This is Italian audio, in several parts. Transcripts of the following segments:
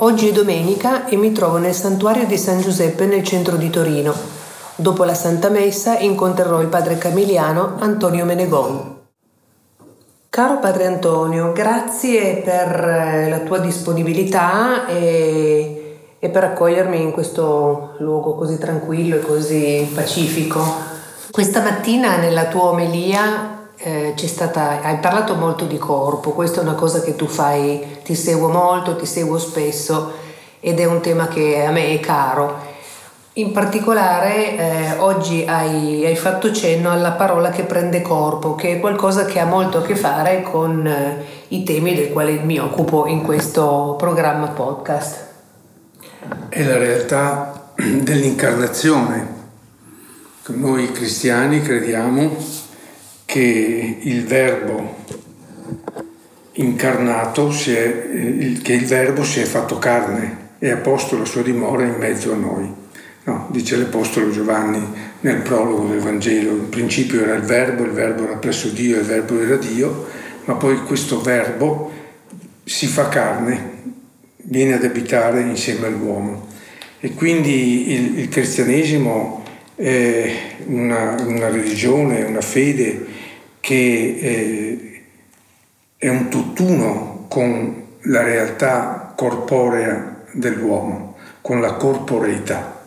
Oggi è domenica e mi trovo nel santuario di San Giuseppe nel centro di Torino. Dopo la Santa Messa incontrerò il padre camiliano Antonio Menegon. Caro padre Antonio, grazie per eh, la tua disponibilità e, e per accogliermi in questo luogo così tranquillo e così pacifico. Questa mattina nella tua omelia eh, stata, hai parlato molto di corpo, questa è una cosa che tu fai, ti seguo molto, ti seguo spesso ed è un tema che a me è caro. In particolare eh, oggi hai, hai, fatto cenno alla parola che prende corpo, che è qualcosa che ha molto a che fare con eh, i temi del quale mi occupo in questo programma podcast. È la realtà dell'incarnazione. Noi cristiani crediamo che il verbo incarnato è, che il verbo si è fatto carne e ha posto la sua dimora in mezzo a noi. No, dice l'Apostolo Giovanni nel prologo del Vangelo, in principio era il verbo, il verbo era presso Dio, il verbo era Dio, ma poi questo verbo si fa carne, viene ad abitare insieme all'uomo. E quindi il, il cristianesimo è una, una religione, una fede che eh, è un tutt'uno con la realtà corporea dell'uomo, con la corporeità.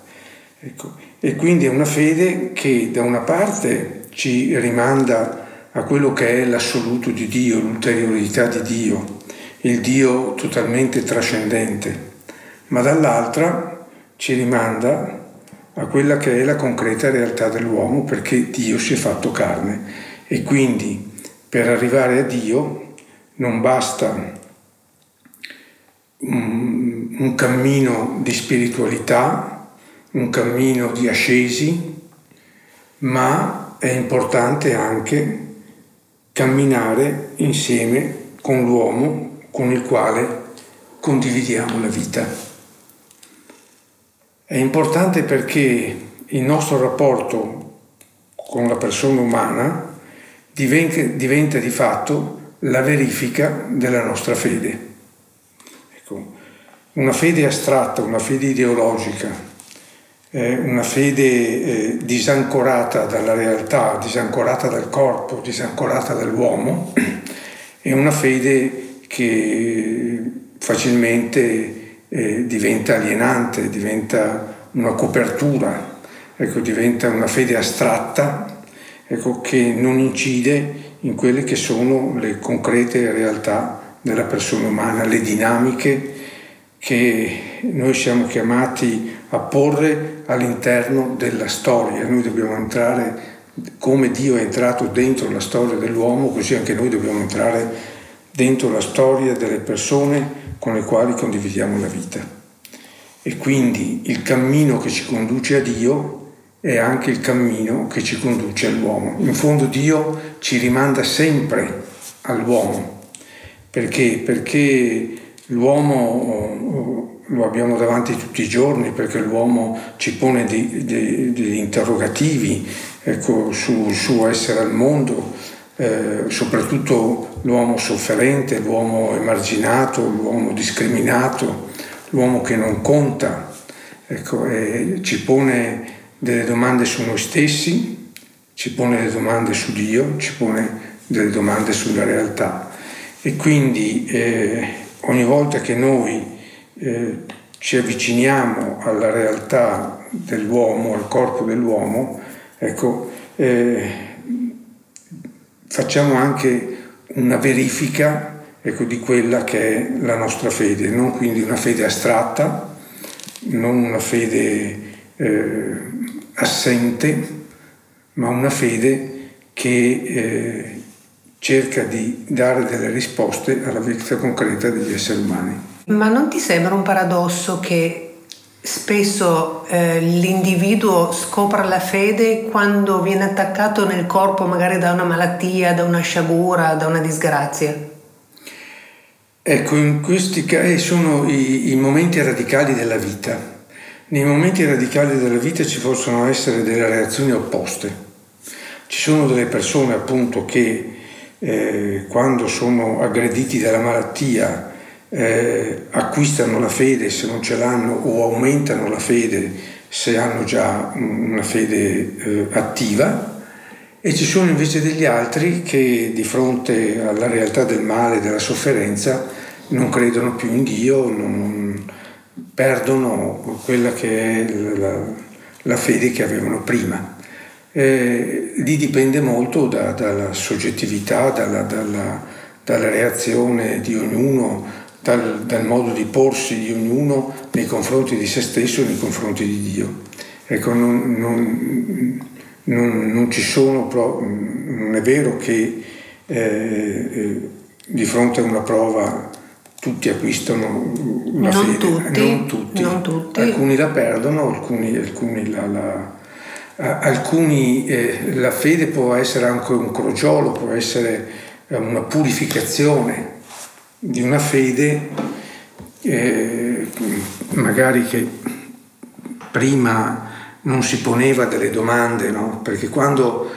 Ecco. E quindi è una fede che da una parte ci rimanda a quello che è l'assoluto di Dio, l'ulteriorità di Dio, il Dio totalmente trascendente, ma dall'altra ci rimanda a quella che è la concreta realtà dell'uomo perché Dio si è fatto carne e quindi per arrivare a Dio non basta un, un cammino di spiritualità, un cammino di ascesi, ma è importante anche camminare insieme con l'uomo con il quale condividiamo la vita. È importante perché il nostro rapporto con la persona umana diventa, diventa di fatto la verifica della nostra fede. Ecco, una fede astratta, una fede ideologica, eh, una fede eh, disancorata dalla realtà, disancorata dal corpo, disancorata dall'uomo, è una fede che facilmente eh, diventa alienante, diventa una copertura, ecco, diventa una fede astratta ecco, che non incide in quelle che sono le concrete realtà della persona umana, le dinamiche che noi siamo chiamati a porre all'interno della storia. Noi dobbiamo entrare come Dio è entrato dentro la storia dell'uomo, così anche noi dobbiamo entrare dentro la storia delle persone con le quali condividiamo la vita. E quindi il cammino che ci conduce a Dio è anche il cammino che ci conduce all'uomo. In fondo Dio ci rimanda sempre all'uomo. Perché? Perché l'uomo lo abbiamo davanti tutti i giorni, perché l'uomo ci pone degli interrogativi ecco, sul suo essere al mondo, eh, soprattutto l'uomo sofferente, l'uomo emarginato, l'uomo discriminato, l'uomo che non conta, ecco, ci pone delle domande su noi stessi, ci pone delle domande su Dio, ci pone delle domande sulla realtà. E quindi eh, ogni volta che noi eh, ci avviciniamo alla realtà dell'uomo, al corpo dell'uomo, ecco, eh, facciamo anche una verifica ecco, di quella che è la nostra fede, non quindi una fede astratta, non una fede eh, assente, ma una fede che eh, cerca di dare delle risposte alla vita concreta degli esseri umani. Ma non ti sembra un paradosso che spesso eh, l'individuo scopra la fede quando viene attaccato nel corpo magari da una malattia, da una sciagura, da una disgrazia? Ecco, in questi casi sono i, i momenti radicali della vita nei momenti radicali della vita ci possono essere delle reazioni opposte. Ci sono delle persone appunto che eh, quando sono aggrediti dalla malattia eh, acquistano la fede se non ce l'hanno o aumentano la fede se hanno già una fede eh, attiva e ci sono invece degli altri che di fronte alla realtà del male, della sofferenza, non credono più in Dio, non, perdono quella che è la, la fede che avevano prima. Eh, lì dipende molto da, dalla soggettività, dalla, dalla, dalla, reazione di ognuno, dal, dal, modo di porsi di ognuno nei confronti di se stesso e nei confronti di Dio. Ecco, non, non, non, non ci sono, non è vero che eh, eh, di fronte a una prova tutti acquistano la non fede, tutti, non, tutti. non tutti. alcuni la perdono, alcuni, alcuni la, la alcuni eh, la fede può essere anche un crogiolo, può essere una purificazione di una fede eh, magari che prima non si poneva delle domande, no? perché quando,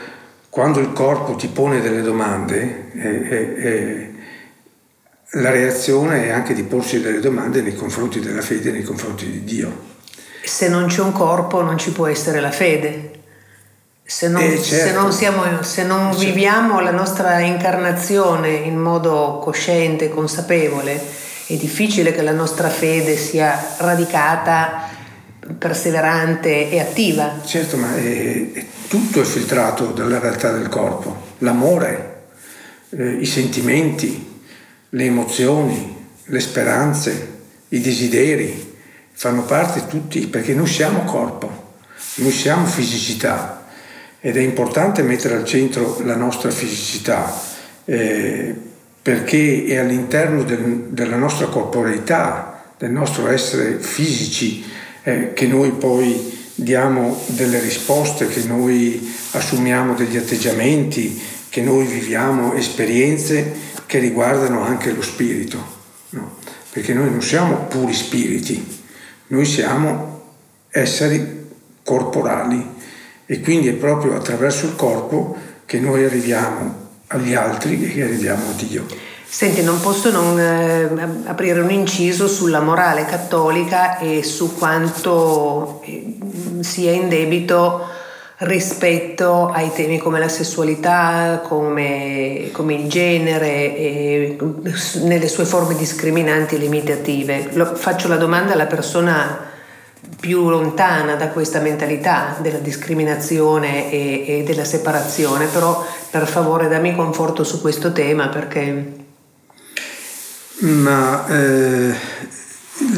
quando, il corpo ti pone delle domande, eh, eh, la reazione è anche di porsi delle domande nei confronti della fede, nei confronti di Dio. Se non c'è un corpo non ci può essere la fede. Se non, eh, certo. se non, siamo, se non certo. viviamo la nostra incarnazione in modo cosciente, consapevole, è difficile che la nostra fede sia radicata, perseverante e attiva. Certo, ma è, è, tutto è filtrato dalla realtà del corpo. L'amore, eh, i sentimenti, le emozioni, le speranze, i desideri, fanno parte tutti perché noi siamo corpo, noi siamo fisicità ed è importante mettere al centro la nostra fisicità eh, perché è all'interno del, della nostra corporeità, del nostro essere fisici eh, che noi poi diamo delle risposte, che noi assumiamo degli atteggiamenti, che noi viviamo esperienze che riguardano anche lo spirito, no? perché noi non siamo puri spiriti, noi siamo esseri corporali e quindi è proprio attraverso il corpo che noi arriviamo agli altri e che arriviamo a Dio. Senti, non posso non eh, aprire un inciso sulla morale cattolica e su quanto eh, sia in debito rispetto ai temi come la sessualità, come, come il genere, e nelle sue forme discriminanti e limitative. Lo, faccio la domanda alla persona più lontana da questa mentalità della discriminazione e, e della separazione, però per favore dammi conforto su questo tema perché... Ma eh,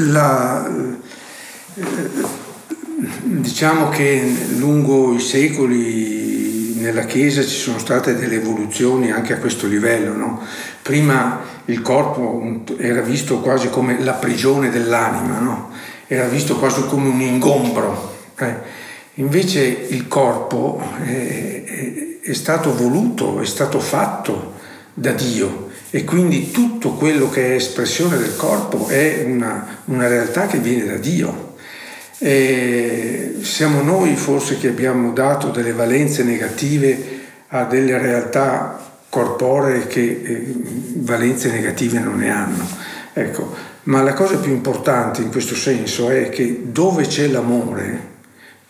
la... Eh, Diciamo che lungo i secoli nella Chiesa ci sono state delle evoluzioni anche a questo livello. No? Prima il corpo era visto quasi come la prigione dell'anima, no? era visto quasi come un ingombro. Eh? Invece il corpo è, è, stato voluto, è stato fatto da Dio e quindi tutto quello che è espressione del corpo è una, una realtà che viene da Dio. E siamo noi forse che abbiamo dato delle valenze negative a delle realtà corporee che eh, valenze negative non ne hanno. Ecco, ma la cosa più importante in questo senso è che dove c'è l'amore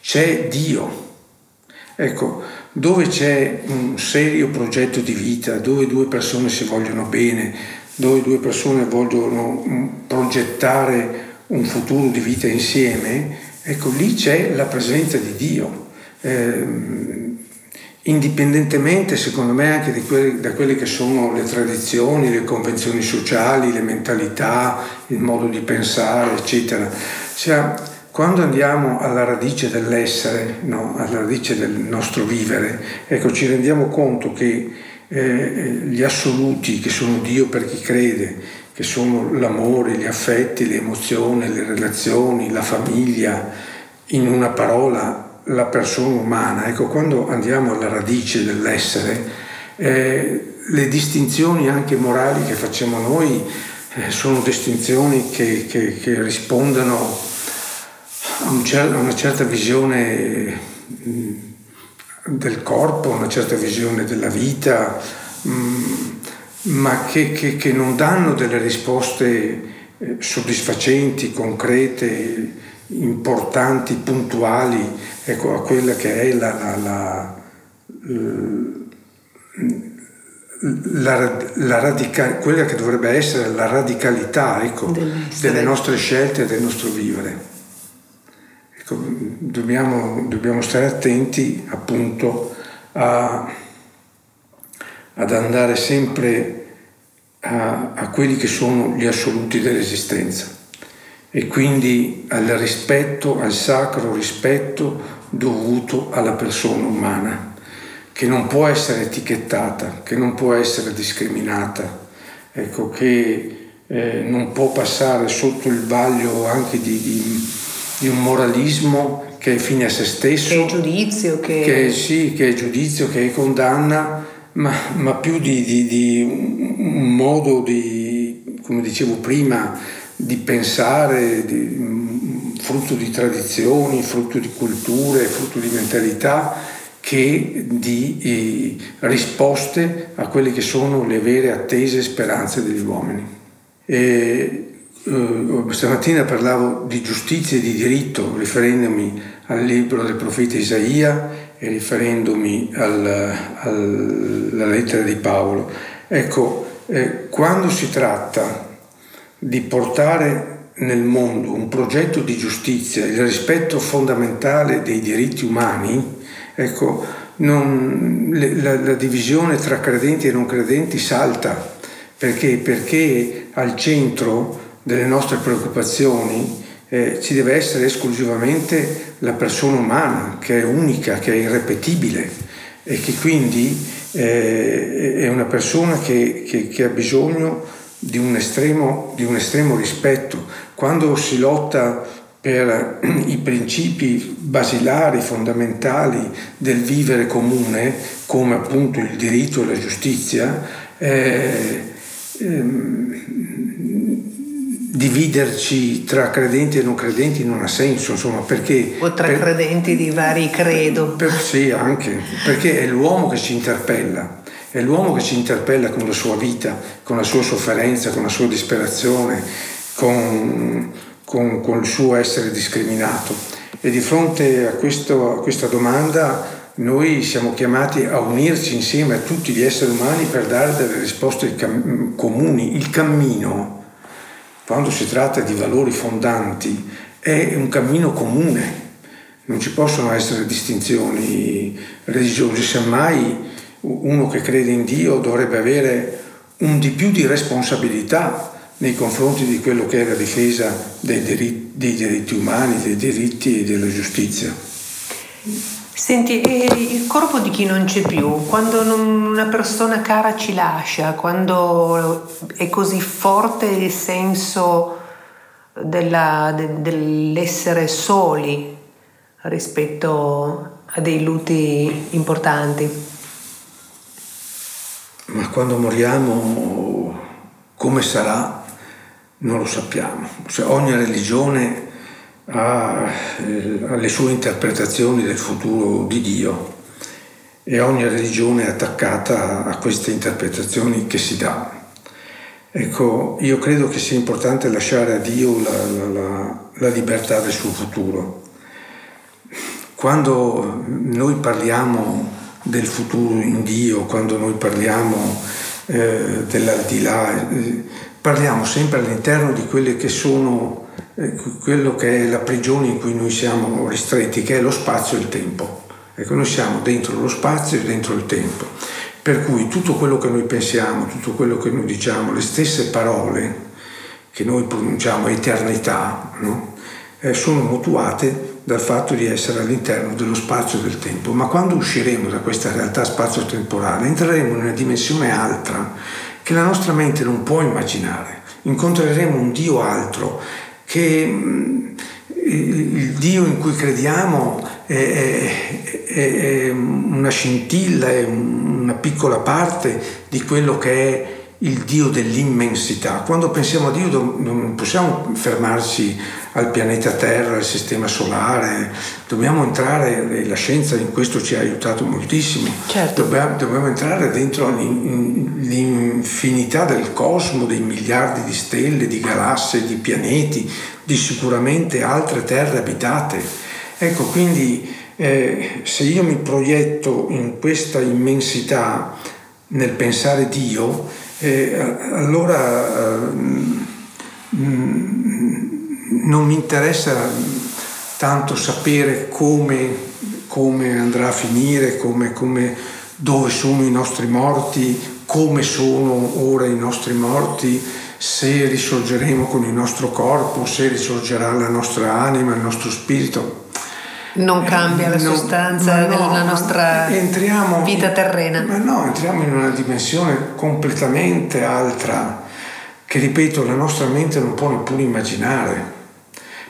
c'è Dio. Ecco, dove c'è un serio progetto di vita, dove due persone si vogliono bene, dove due persone vogliono mm, progettare un futuro di vita insieme, ecco lì c'è la presenza di Dio. Eh, indipendentemente secondo me anche quelle, da quelle che sono le tradizioni, le convenzioni sociali, le mentalità, il modo di pensare, eccetera. Cioè, quando andiamo alla radice dell'essere, no? alla radice del nostro vivere, ecco, ci rendiamo conto che eh, gli assoluti, che sono Dio per chi crede, che sono l'amore, gli affetti, le emozioni, le relazioni, la famiglia, in una parola la persona umana. Ecco, quando andiamo alla radice dell'essere, eh, le distinzioni anche morali che facciamo noi eh, sono distinzioni che, che, che rispondono a, un cer- a, una certa visione mh, del corpo, una certa visione della vita. Mh, ma che, che, che non danno delle risposte eh, soddisfacenti, concrete, importanti, puntuali, ecco, a quella che è la, la, la, la, la radica- quella che dovrebbe essere la radicalità ecco, delle nostre scelte e del nostro vivere. Ecco, dobbiamo, dobbiamo, stare attenti appunto a, ad andare sempre a, a quelli che sono gli assoluti dell'esistenza e quindi al rispetto, al sacro rispetto dovuto alla persona umana, che non può essere etichettata, che non può essere discriminata, ecco, che eh, non può passare sotto il vaglio anche di, di, di, un moralismo che è fine a se stesso. Che è giudizio, che... che sì, che è giudizio, che è condanna, ma, ma più di, di un modo di, come dicevo prima, di pensare, di, frutto di tradizioni, frutto di culture, frutto di mentalità, che di eh, risposte a quelle che sono le vere attese speranze degli uomini. E, eh, stamattina parlavo di giustizia e di diritto riferendomi al libro del profeta Isaia e riferendomi al, al, alla lettera di Paolo. Ecco, eh, quando si tratta di portare nel mondo un progetto di giustizia, il rispetto fondamentale dei diritti umani, ecco, non, la, la, divisione tra credenti e non credenti salta. Perché? Perché al centro delle nostre preoccupazioni eh, ci deve essere esclusivamente la persona umana, che è unica, che è irrepetibile e che quindi eh, è una persona che, che, che ha bisogno di un, estremo, di un estremo rispetto. Quando si lotta per i principi basilari, fondamentali del vivere comune, come appunto il diritto e la giustizia, eh, ehm, dividerci tra credenti e non credenti non ha senso, insomma, perché... O tra per, credenti di vari credo. Per, sì, anche, perché è l'uomo che ci interpella è l'uomo che ci interpella con la sua vita, con la sua sofferenza, con la sua disperazione, con, con, con il suo essere discriminato. E di fronte a, questo, a questa domanda noi siamo chiamati a unirci insieme a tutti gli esseri umani per dare delle risposte comuni. Il cammino, quando si tratta di valori fondanti, è un cammino comune. Non ci possono essere distinzioni religiose, semmai uno che crede in Dio dovrebbe avere un di più di responsabilità nei confronti di quello che è la difesa dei diritti, dei diritti umani, dei diritti e della giustizia. Senti, il corpo di chi non c'è più, quando una persona cara ci lascia, quando è così forte il senso della, de, dell'essere soli rispetto a dei lutti importanti ma quando moriamo come sarà non lo sappiamo. Cioè, ogni religione ha, eh, ha, le sue interpretazioni del futuro di Dio e ogni religione è attaccata a queste interpretazioni che si dà. Ecco, io credo che sia importante lasciare a Dio la, la, la, la libertà del suo futuro. Quando noi parliamo del futuro in Dio, quando noi parliamo eh, dell'aldilà, eh, parliamo sempre all'interno di quelle che sono quello che è la prigione in cui noi siamo ristretti, che è lo spazio e il tempo. Ecco, noi siamo dentro lo spazio e dentro il tempo. Per cui tutto quello che noi pensiamo, tutto quello che noi diciamo, le stesse parole che noi pronunciamo, eternità, no? eh, sono mutuate dal fatto di essere all'interno dello spazio e del tempo, ma quando usciremo da questa realtà spazio-temporale entreremo in una dimensione altra che la nostra mente non può immaginare. Incontreremo un Dio altro che mm, il Dio in cui crediamo è, è, è una scintilla, è una piccola parte di quello che è il Dio dell'immensità. Quando pensiamo a Dio non possiamo fermarci al pianeta Terra, al sistema solare, dobbiamo entrare, la scienza in questo ci ha aiutato moltissimo, certo. dobbiamo, dobbiamo entrare dentro l'infinità del cosmo, dei miliardi di stelle, di galassie, di pianeti, di sicuramente altre terre abitate. Ecco, quindi eh, se io mi proietto in questa immensità nel pensare Dio, eh, allora eh, non mi interessa tanto sapere come, come andrà a finire, come, come, dove sono i nostri morti, come sono ora i nostri morti, se risorgeremo con il nostro corpo, se risorgerà la nostra anima, il nostro spirito. Non cambia la eh, sostanza no, della nostra entriamo, vita terrena. Ma no, entriamo in una dimensione completamente altra che, ripeto, la nostra mente non può neppure immaginare,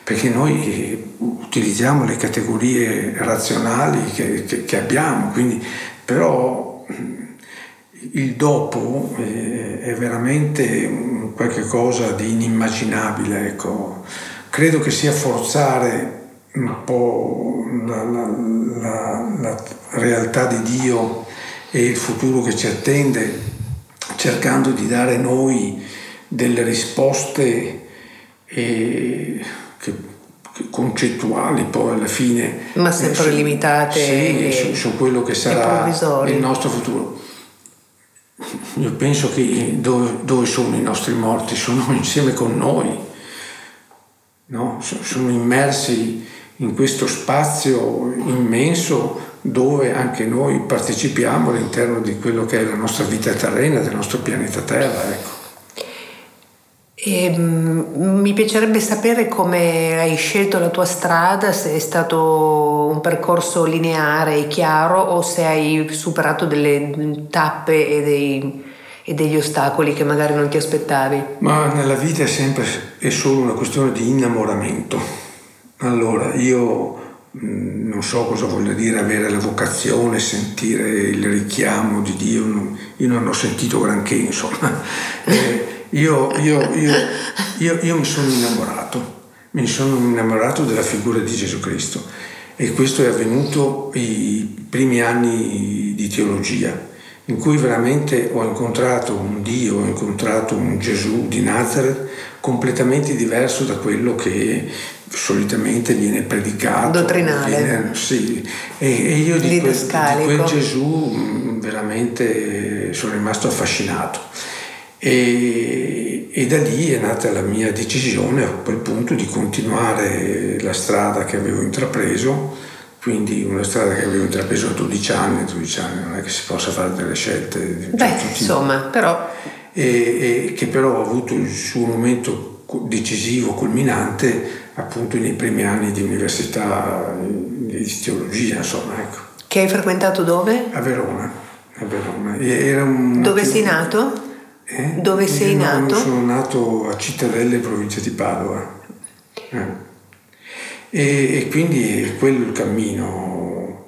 perché noi utilizziamo le categorie razionali che, che, che abbiamo, quindi, però il dopo è veramente qualcosa di inimmaginabile. Ecco. Credo che sia forzare un po' la, la, la, la, realtà di Dio e il futuro che ci attende, cercando di dare noi delle risposte eh, che, che concettuali poi alla fine. Ma sempre su, limitate. Sì, su, su, quello che sarà il nostro futuro. Io penso che dove, dove sono i nostri morti? Sono insieme con noi, no? sono immersi in questo spazio immenso dove anche noi partecipiamo all'interno di quello che è la nostra vita terrena, del nostro pianeta Terra. Ecco. E, um, mi piacerebbe sapere come hai scelto la tua strada, se è stato un percorso lineare e chiaro o se hai superato delle tappe e, dei, e degli ostacoli che magari non ti aspettavi. Ma nella vita è sempre è solo una questione di innamoramento allora, io mm, non so cosa voglia dire avere la vocazione, sentire il richiamo di Dio, io non ho sentito granché, insomma. Eh, io, io, io, io, mi sono innamorato, mi sono innamorato della figura di Gesù Cristo e questo è avvenuto i primi anni di teologia, in cui veramente ho incontrato un Dio, ho incontrato un Gesù di Nazareth completamente diverso da quello che solitamente viene predicato. Dottrinale. Viene, sì, e, e io di quel, di quel, Gesù mm, veramente sono rimasto affascinato. E, e, da lì è nata la mia decisione a quel punto di continuare la strada che avevo intrapreso, quindi una strada che avevo intrapreso a 12 anni, 12 anni non è che si possa fare delle scelte. Beh, insomma, però... E, e che però ha avuto il suo momento decisivo, culminante, appunto nei primi anni di università di teologia, insomma. Ecco. Che hai frequentato dove? A Verona. A Verona. dove sei nato? Eh? Dove Io sei nato? Sono nato a Cittadelle, provincia di Padova. Eh. E, e, quindi è quello il cammino.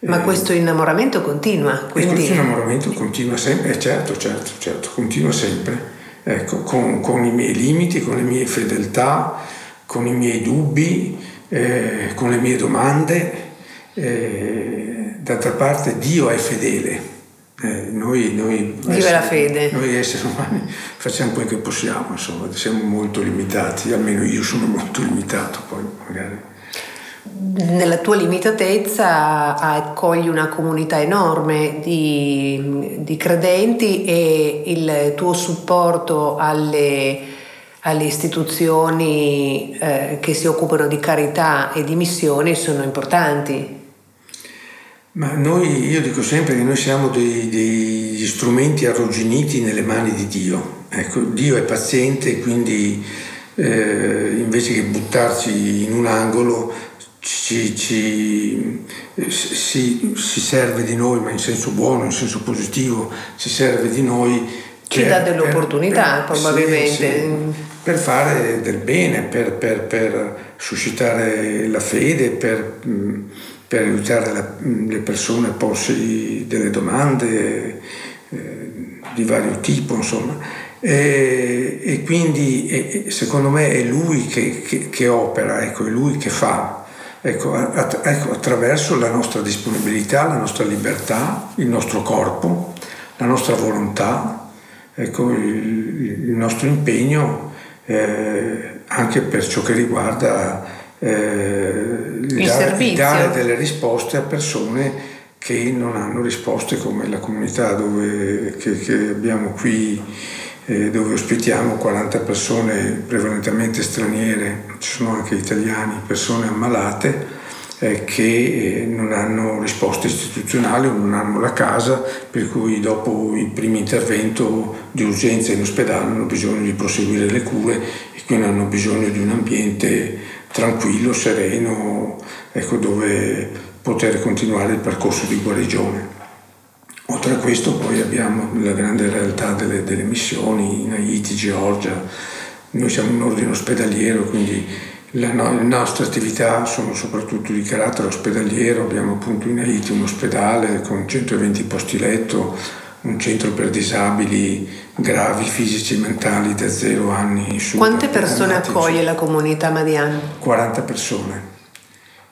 Ma eh, questo innamoramento continua? Quindi... Questo innamoramento continua sempre, eh, certo, certo, certo, continua sempre. Ecco, con, con i miei limiti, con le mie fedeltà, con i miei dubbi, eh, con le mie domande. Eh, d'altra parte Dio è fedele. Eh, noi, noi, fede. noi esseri umani facciamo quel che possiamo, insomma, siamo molto limitati, almeno io sono molto limitato poi magari. Nella tua limitatezza accogli una comunità enorme di, di credenti e il tuo supporto alle alle istituzioni eh, che si occupano di carità e di missioni sono importanti. Ma noi, io dico sempre che noi siamo dei, degli strumenti arrugginiti nelle mani di Dio. Ecco, Dio è paziente, quindi eh, invece che buttarci in un angolo ci, ci, si, si serve di noi, ma in senso buono, in senso positivo, si serve di noi ci dà delle opportunità probabilmente. Sì, sì, per fare del bene, per, per, per suscitare la fede, per, per aiutare la, le persone a porsi delle domande. Eh, di vario tipo, insomma. E, e quindi e, secondo me è lui che, che, che, opera, ecco, è lui che fa, ecco, att, ecco, attraverso la nostra disponibilità, la nostra libertà, il nostro corpo, la nostra volontà, ecco, il, il nostro impegno eh, anche per ciò che riguarda eh, dare, dare delle risposte a persone che non hanno risposte come la comunità dove, che, che abbiamo qui, eh, dove ospitiamo 40 persone prevalentemente straniere, ci sono anche italiani, persone ammalate eh, che eh, non hanno risposte istituzionali o non hanno la casa, per cui dopo il primo intervento di urgenza in ospedale hanno bisogno di proseguire le cure e quindi hanno bisogno di un ambiente tranquillo, sereno, ecco, dove poter continuare il percorso di guarigione. Oltre a questo poi abbiamo la grande realtà delle, delle missioni in Haiti, Georgia, noi siamo un ordine ospedaliero, quindi no, le nostre attività sono soprattutto di carattere ospedaliero, abbiamo appunto in Haiti un ospedale con 120 posti letto, un centro per disabili gravi fisici e mentali da zero anni in su. Quante persone accoglie la comunità Madian? 40 persone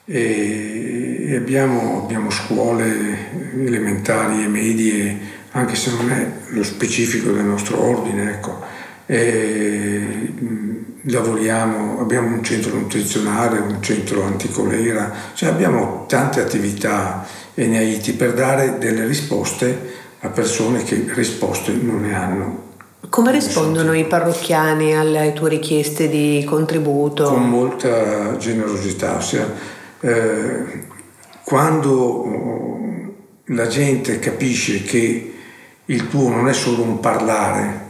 e abbiamo, abbiamo scuole elementari e medie, anche se non è lo specifico del nostro ordine, ecco. E, lavoriamo, abbiamo un centro nutrizionale, un centro anticolera, cioè abbiamo tante attività in Haiti per dare delle risposte a persone che risposte non ne hanno. Come rispondono i parrocchiani alle tue richieste di contributo? Con molta generosità, ossia eh, quando eh, la gente capisce che il tuo non è solo un parlare,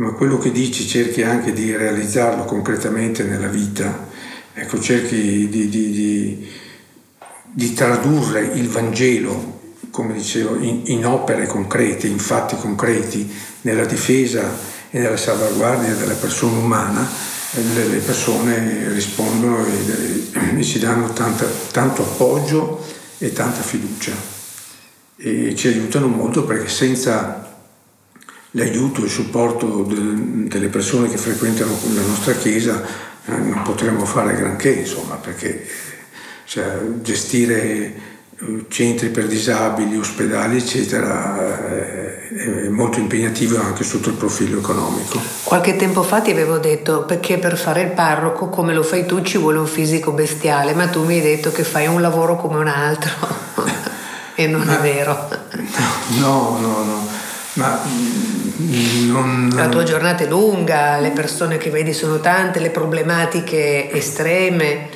ma quello che dici cerchi anche di realizzarlo concretamente nella vita, ecco, cerchi di, di, di, di tradurre il Vangelo, come dicevo, in, in, opere concrete, in fatti concreti, nella difesa e nella salvaguardia della persona umana, le, le persone rispondono e, e ci danno tanta, tanto appoggio e tanta fiducia. E ci aiutano molto perché senza l'aiuto e il supporto de, delle persone che frequentano la nostra chiesa eh, non potremmo fare granché, insomma, perché cioè, gestire centri per disabili, ospedali, eccetera, è molto impegnativo anche sotto il profilo economico. Qualche tempo fa ti avevo detto perché per fare il parroco come lo fai tu ci vuole un fisico bestiale, ma tu mi hai detto che fai un lavoro come un altro e non ma, è vero. No, no, no, ma non... La tua giornata è lunga, le persone che vedi sono tante, le problematiche estreme.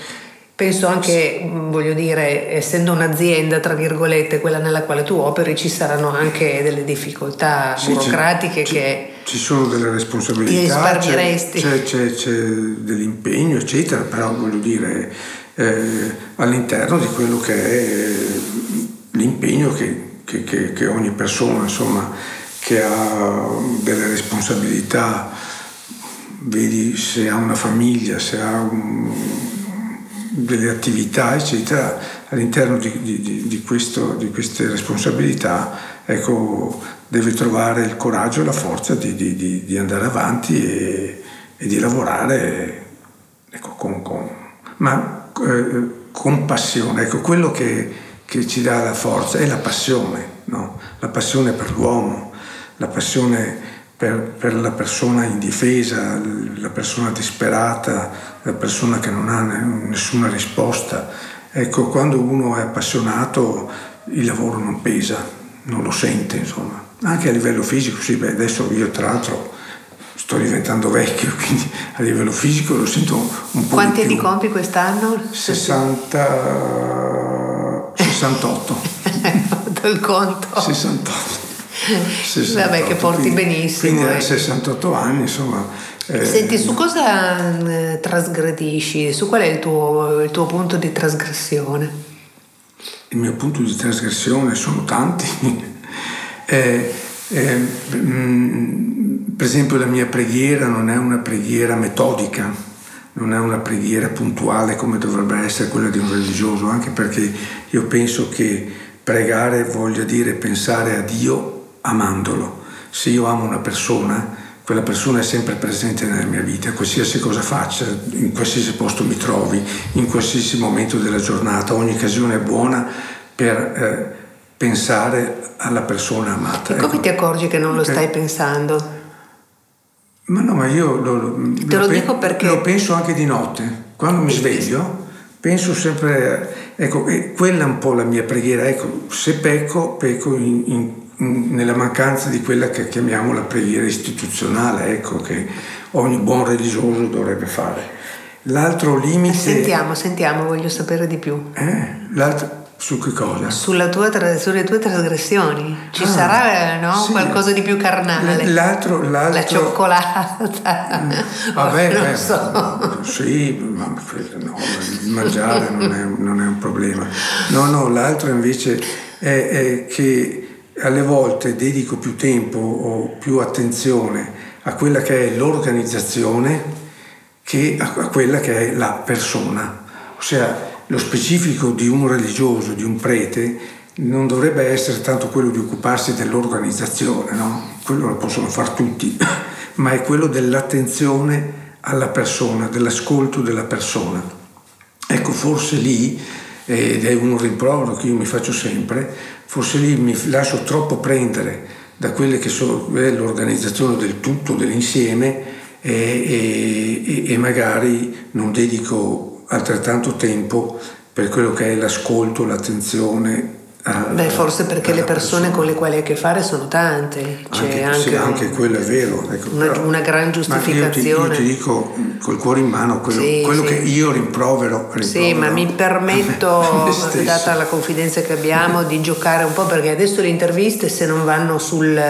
Penso anche, mm, voglio dire, essendo un'azienda, tra virgolette, quella nella quale tu operi, ci saranno anche delle difficoltà sì, burocratiche c'è, che... Ci sono delle responsabilità, c'è, c'è, c'è, c'è, dell'impegno, eccetera, però voglio dire, eh, all'interno di quello che è l'impegno che, che, che, che ogni persona, insomma, che ha delle responsabilità, vedi se ha una famiglia, se ha un delle attività, eccetera, all'interno di, di, di, questo, di queste responsabilità, ecco, deve trovare il coraggio e la forza di, andare avanti e, e di lavorare ecco, con, con, ma, eh, con, passione. Ecco, quello che, che, ci dà la forza è la passione, no? la passione per l'uomo, la passione per, per, la persona indifesa, la persona disperata, la persona che non ha nessuna risposta. Ecco, quando uno è appassionato il lavoro non pesa, non lo sente, insomma. Anche a livello fisico, sì, beh, adesso io tra l'altro sto diventando vecchio, quindi a livello fisico lo sento un po'. Quanti anni compi quest'anno? 60... 68. Ho il conto. 68. 68, Vabbè, che porti quindi, benissimo. Quindi a 68 anni, insomma. Eh, Senti, su cosa eh, trasgredisci? Su qual è il tuo, il tuo punto di trasgressione? Il mio punto di trasgressione sono tanti. eh, eh, mm, per esempio la mia preghiera non è una preghiera metodica, non è una preghiera puntuale come dovrebbe essere quella di un religioso, anche perché io penso che pregare voglia dire pensare a Dio amandolo. se io amo una persona, quella persona è sempre presente nella mia vita, qualsiasi cosa faccia, in qualsiasi posto mi trovi, in qualsiasi momento della giornata, ogni occasione è buona per eh, pensare alla persona amata. E come ecco. ti accorgi che non lo stai pensando? Ma no, ma io lo, Te lo, lo dico perché... Lo penso anche di notte. Quando mi sveglio, penso sempre... Ecco, quella è un po' la mia preghiera. Ecco, se pecco, pecco in, in, nella mancanza di quella che chiamiamo la preghiera istituzionale, ecco, che ogni buon religioso dovrebbe fare. L'altro limite... Sentiamo, sentiamo, voglio sapere di più. Eh? L'altro su che cosa? Tua, sulle tue trasgressioni. Ci ah, sarà no? sì. qualcosa di più carnale? L'altro, l'altro... La cioccolata. Mm. Vabbè, non beh, so. sì, ma no, mangiare non è, non è, un problema. No, no, l'altro invece è, è che alle volte dedico più tempo o più attenzione a quella che è l'organizzazione che a quella che è la persona. Ossia, lo specifico di un religioso, di un prete, non dovrebbe essere tanto quello di occuparsi dell'organizzazione, no? quello lo possono fare tutti, ma è quello dell'attenzione alla persona, dell'ascolto della persona. Ecco, forse lì, ed è un rimprovero che io mi faccio sempre, forse lì mi lascio troppo prendere da quelle che sono l'organizzazione del tutto, dell'insieme e, e, e magari non dedico altrettanto tempo per quello che è l'ascolto, l'attenzione. A, Beh, forse perché le persone, persona. con le quali hai a che fare sono tante. C'è anche, anche, sì, anche quello è vero. Ecco, una, però, una, gran giustificazione. Io ti, io ti, dico col cuore in mano quello, sì, quello sì. che io rimprovero, rimprovero. Sì, ma mi permetto, data la confidenza che abbiamo, di giocare un po' perché adesso le interviste, se non vanno sul.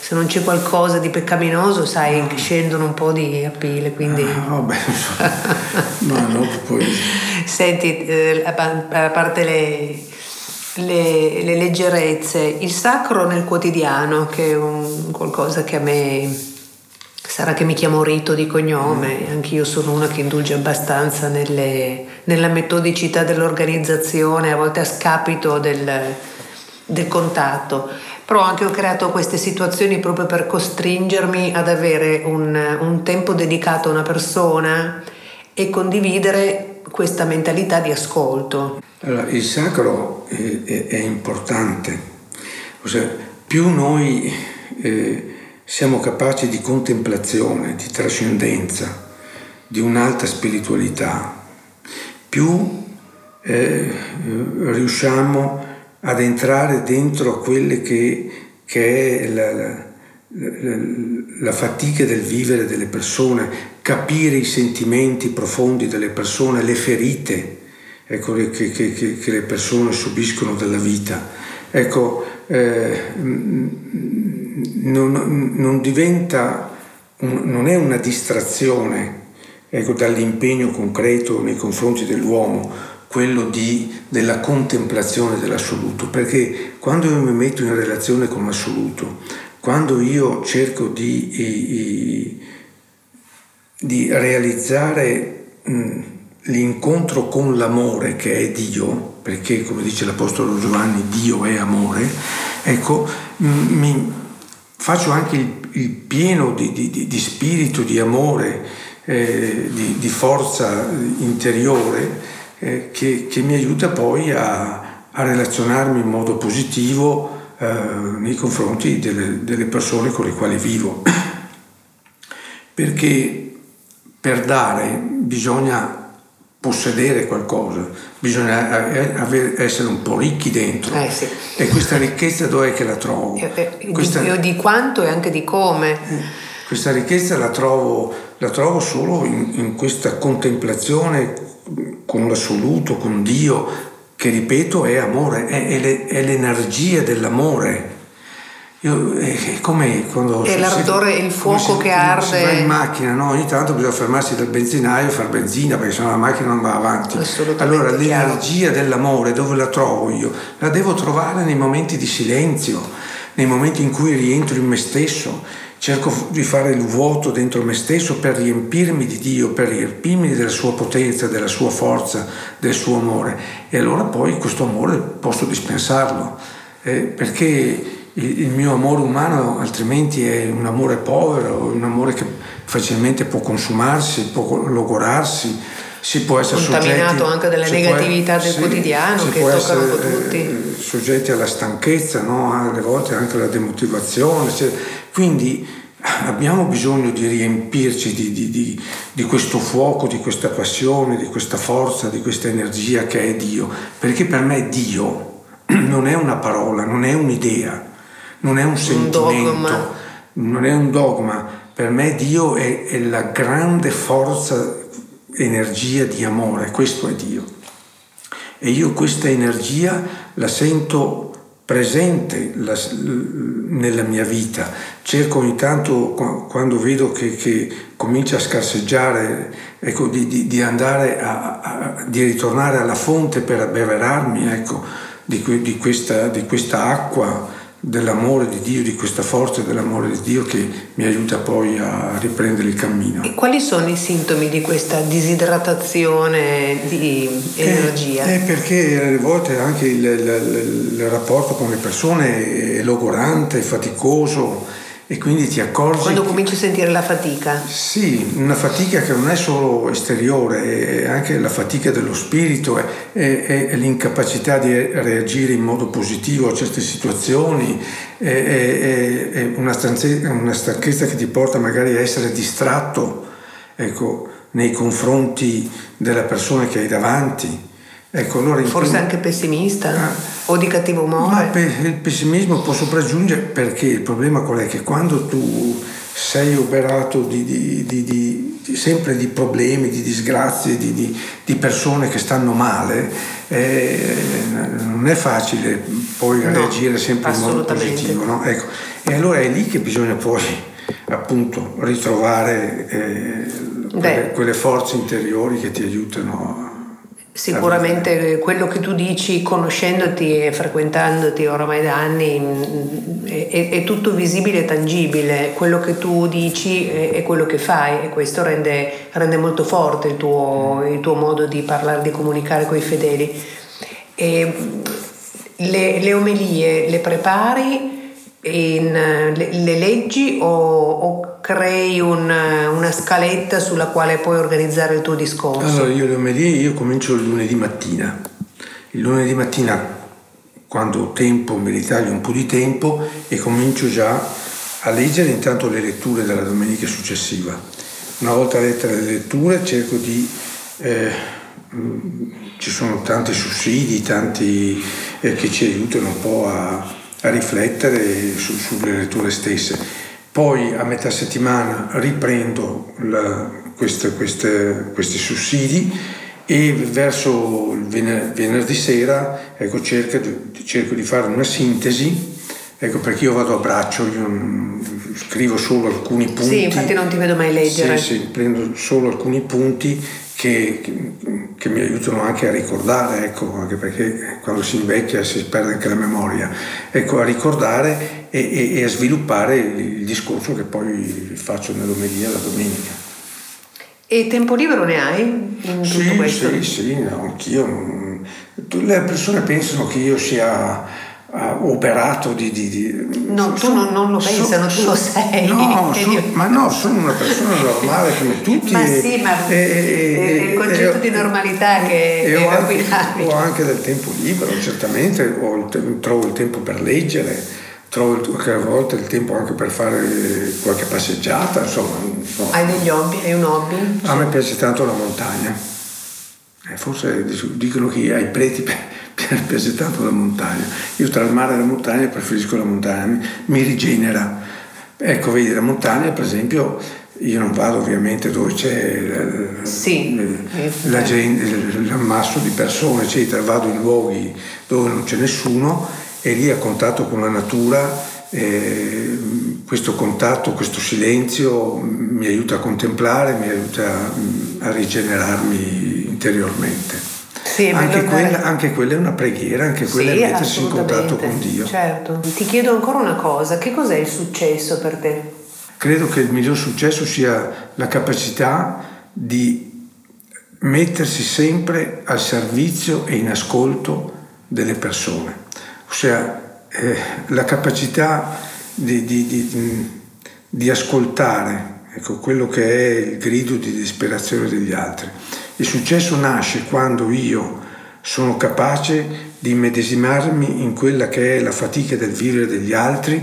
se non c'è qualcosa di peccaminoso, sai, no. scendono un po' di aprile. Quindi. Ah, vabbè, no, no, poi. Senti, eh, a parte le le, le, leggerezze, il sacro nel quotidiano, che è un, qualcosa che a me sarà che mi chiamo Rito di cognome, anch'io sono una che indulge abbastanza nelle, nella metodicità dell'organizzazione, a volte a scapito del, del contatto. Però anche ho creato queste situazioni proprio per costringermi ad avere un, un tempo dedicato a una persona e condividere questa mentalità di ascolto. Allora, il sacro è, è, è importante, ossia, più noi eh, siamo capaci di contemplazione, di trascendenza, di un'alta spiritualità, più eh, riusciamo ad entrare dentro quelle che, che è la, la la fatica del vivere delle persone, capire i sentimenti profondi delle persone, le ferite ecco, che, che, che, le persone subiscono dalla vita. Ecco, eh, non, non, diventa, non è una distrazione ecco, dall'impegno concreto nei confronti dell'uomo, quello di, della contemplazione dell'assoluto, perché quando io mi metto in relazione con l'assoluto, quando io cerco di, di realizzare l'incontro con l'amore che è Dio, perché come dice l'Apostolo Giovanni, Dio è amore, ecco, mi faccio anche il, il pieno di, di, di, spirito, di amore, eh, di, di, forza interiore eh, che, che, mi aiuta poi a, a relazionarmi in modo positivo nei confronti delle, delle persone con le quali vivo. Perché per dare bisogna possedere qualcosa, bisogna avere, essere un po' ricchi dentro. Eh sì. E questa ricchezza dov'è che la trovo? Eh, eh, questa, di, di, quanto e anche di come. Questa ricchezza la trovo, la trovo solo in, in, questa contemplazione con l'assoluto, con Dio, che ripeto è amore, è, è, le, è l'energia dell'amore. Io, è come quando è l'ardore, il fuoco si, che arde. Si va in macchina, no? ogni tanto bisogna fermarsi dal benzinaio e fare benzina perché sennò la macchina non va avanti. Allora l'energia chiaro. dell'amore dove la trovo io? La devo trovare nei momenti di silenzio, nei momenti in cui rientro in me stesso, cerco di fare il vuoto dentro me stesso per riempirmi di Dio, per riempirmi della sua potenza, della sua forza, del suo amore. E allora poi questo amore posso dispensarlo, eh, perché il, mio amore umano altrimenti è un amore povero, un amore che facilmente può consumarsi, può logorarsi, si può essere contaminato soggetti, anche dalle negatività del sì, quotidiano che toccano un po' tutti. Eh, soggetti alla stanchezza, no? alle volte anche alla demotivazione. Quindi abbiamo bisogno di riempirci di, di, di, di, questo fuoco, di questa passione, di questa forza, di questa energia che è Dio, perché per me Dio non è una parola, non è un'idea, non è un sentimento, un non è un dogma, per me Dio è, è la grande forza, energia di amore, questo è Dio. E io questa energia la sento presente la, nella mia vita. Cerco ogni tanto, quando vedo che, che comincia a scarseggiare, ecco, di, di, di andare a, a, di ritornare alla fonte per abbeverarmi ecco, di, di, questa, di questa acqua dell'amore di Dio, di questa forza dell'amore di Dio che mi aiuta poi a riprendere il cammino. E quali sono i sintomi di questa disidratazione di energia? Eh, eh perché alle volte anche il, il, il, rapporto con le persone è logorante, è faticoso e quindi ti accorgi... Quando cominci a sentire la fatica? Sì, una fatica che non è solo esteriore, è anche la fatica dello spirito, è, è, è l'incapacità di reagire in modo positivo a certe situazioni, è, è una, una, stanchezza che ti porta magari a essere distratto ecco, nei confronti della persona che hai davanti. Ecco, allora Forse primo... anche pessimista ah, o di cattivo umore. Ma il pessimismo può sopraggiungere perché il problema qual è? Che quando tu sei operato di, di, di, sempre di problemi, di disgrazie, di, persone che stanno male, eh, non è facile poi no, reagire sempre in modo positivo. No? Ecco. E allora è lì che bisogna poi appunto ritrovare eh, quelle, quelle forze interiori che ti aiutano Sicuramente quello che tu dici, conoscendoti e frequentandoti oramai da anni, mm, è, è tutto visibile e tangibile. Quello che tu dici è, è quello che fai e questo rende, rende molto forte il tuo, il tuo, modo di parlare, di comunicare con i fedeli. Le, le omelie le prepari? in, le, le, leggi o, o crei un, una scaletta sulla quale puoi organizzare il tuo discorso? Allora io omelie io comincio il lunedì mattina. Il lunedì mattina quando ho tempo mi ritaglio un po' di tempo e comincio già a leggere intanto le letture della domenica successiva. Una volta lette le letture cerco di... Eh, ci sono tanti sussidi, tanti eh, che ci aiutano un po' a, a riflettere su, sulle letture stesse. Poi a metà settimana riprendo la, queste, queste, questi sussidi e verso il venerdì sera ecco, cerco, cerco, di fare una sintesi, ecco, perché io vado a braccio, io scrivo solo alcuni punti. Sì, infatti non ti vedo mai leggere. Sì, sì, prendo solo alcuni punti che, che, che, mi aiutano anche a ricordare, ecco, anche perché quando si invecchia si perde anche la memoria, ecco, a ricordare e, e, e a sviluppare il, discorso che poi faccio nell'omelia la domenica. E tempo libero ne hai in sì, tutto questo? Sì, sì, no, anch'io. Le persone pensano che io sia operato di, di, di... No, tu non, non, lo pensano, so, tu lo sei. No, so, ma no, sono una persona normale come tutti. ma sì, ma e, e, il concetto e, di normalità che e ho anche, ho anche del tempo libero, certamente, il, trovo il tempo per leggere trovo qualche volta il tempo anche per fare qualche passeggiata, insomma. No. Hai degli hobby? Hai un hobby? A me piace tanto la montagna. Eh, forse dicono che ai preti piace tanto la montagna. Io tra il mare e la montagna preferisco la montagna, mi rigenera. Ecco, vedi, la montagna per esempio, io non vado ovviamente dove c'è sì, la gente, l'ammasso di persone, eccetera, vado in luoghi dove non c'è nessuno e lì a contatto con la natura, eh, questo contatto, questo silenzio mi aiuta a contemplare, mi aiuta a rigenerarmi interiormente. Sì, anche, quella, anche, quella, è una preghiera, anche quella sì, è mettersi in contatto con Dio. Certo. Ti chiedo ancora una cosa, che cos'è il successo per te? Credo che il miglior successo sia la capacità di mettersi sempre al servizio e in ascolto delle persone, ossia eh, la capacità di, di, di, di ascoltare ecco, quello che è il grido di disperazione degli altri. Il successo nasce quando io sono capace di medesimarmi in quella che è la fatica del vivere degli altri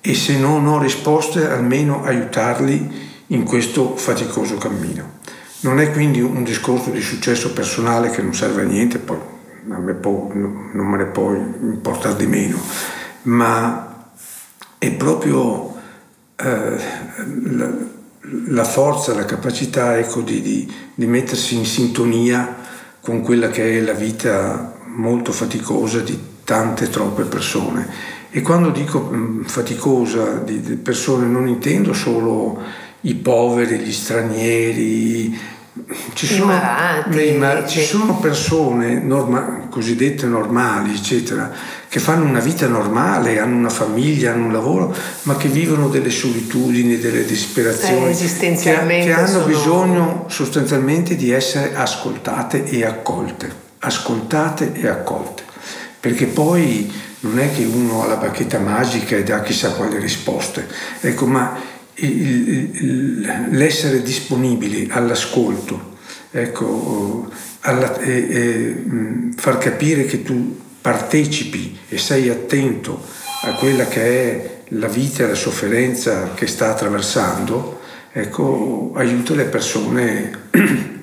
e se non ho risposte almeno aiutarli in questo faticoso cammino. Non è quindi un discorso di successo personale che non serve a niente, poi a me può, non me ne può importare di meno, ma è proprio eh, la, forza, la capacità ecco, di, di, di mettersi in sintonia con quella che è la vita molto faticosa di tante, troppe persone. E quando dico mh, faticosa di, di persone non intendo solo i poveri, gli stranieri, ci sono, marati, ma, ci sono persone norma, cosiddette normali, eccetera, che fanno una vita normale, hanno una famiglia, hanno un lavoro, ma che vivono delle solitudini, delle disperazioni, eh, che, che, hanno sono... bisogno sostanzialmente di essere ascoltate e accolte, ascoltate e accolte, perché poi non è che uno ha la bacchetta magica e dà chissà quali risposte, ecco, ma l'essere disponibili all'ascolto, ecco, alla, e, e, far capire che tu partecipi e sei attento a quella che è la vita e la sofferenza che sta attraversando, ecco, aiuta le persone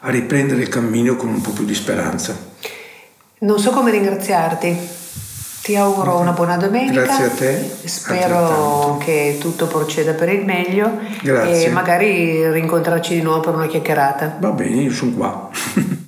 a riprendere il cammino con un po' più di speranza. Non so come ringraziarti. Ti auguro una buona domenica. Grazie a te. Spero che tutto proceda per il meglio Grazie. e magari rincontrarci di nuovo per una chiacchierata. Va bene, io sono qua.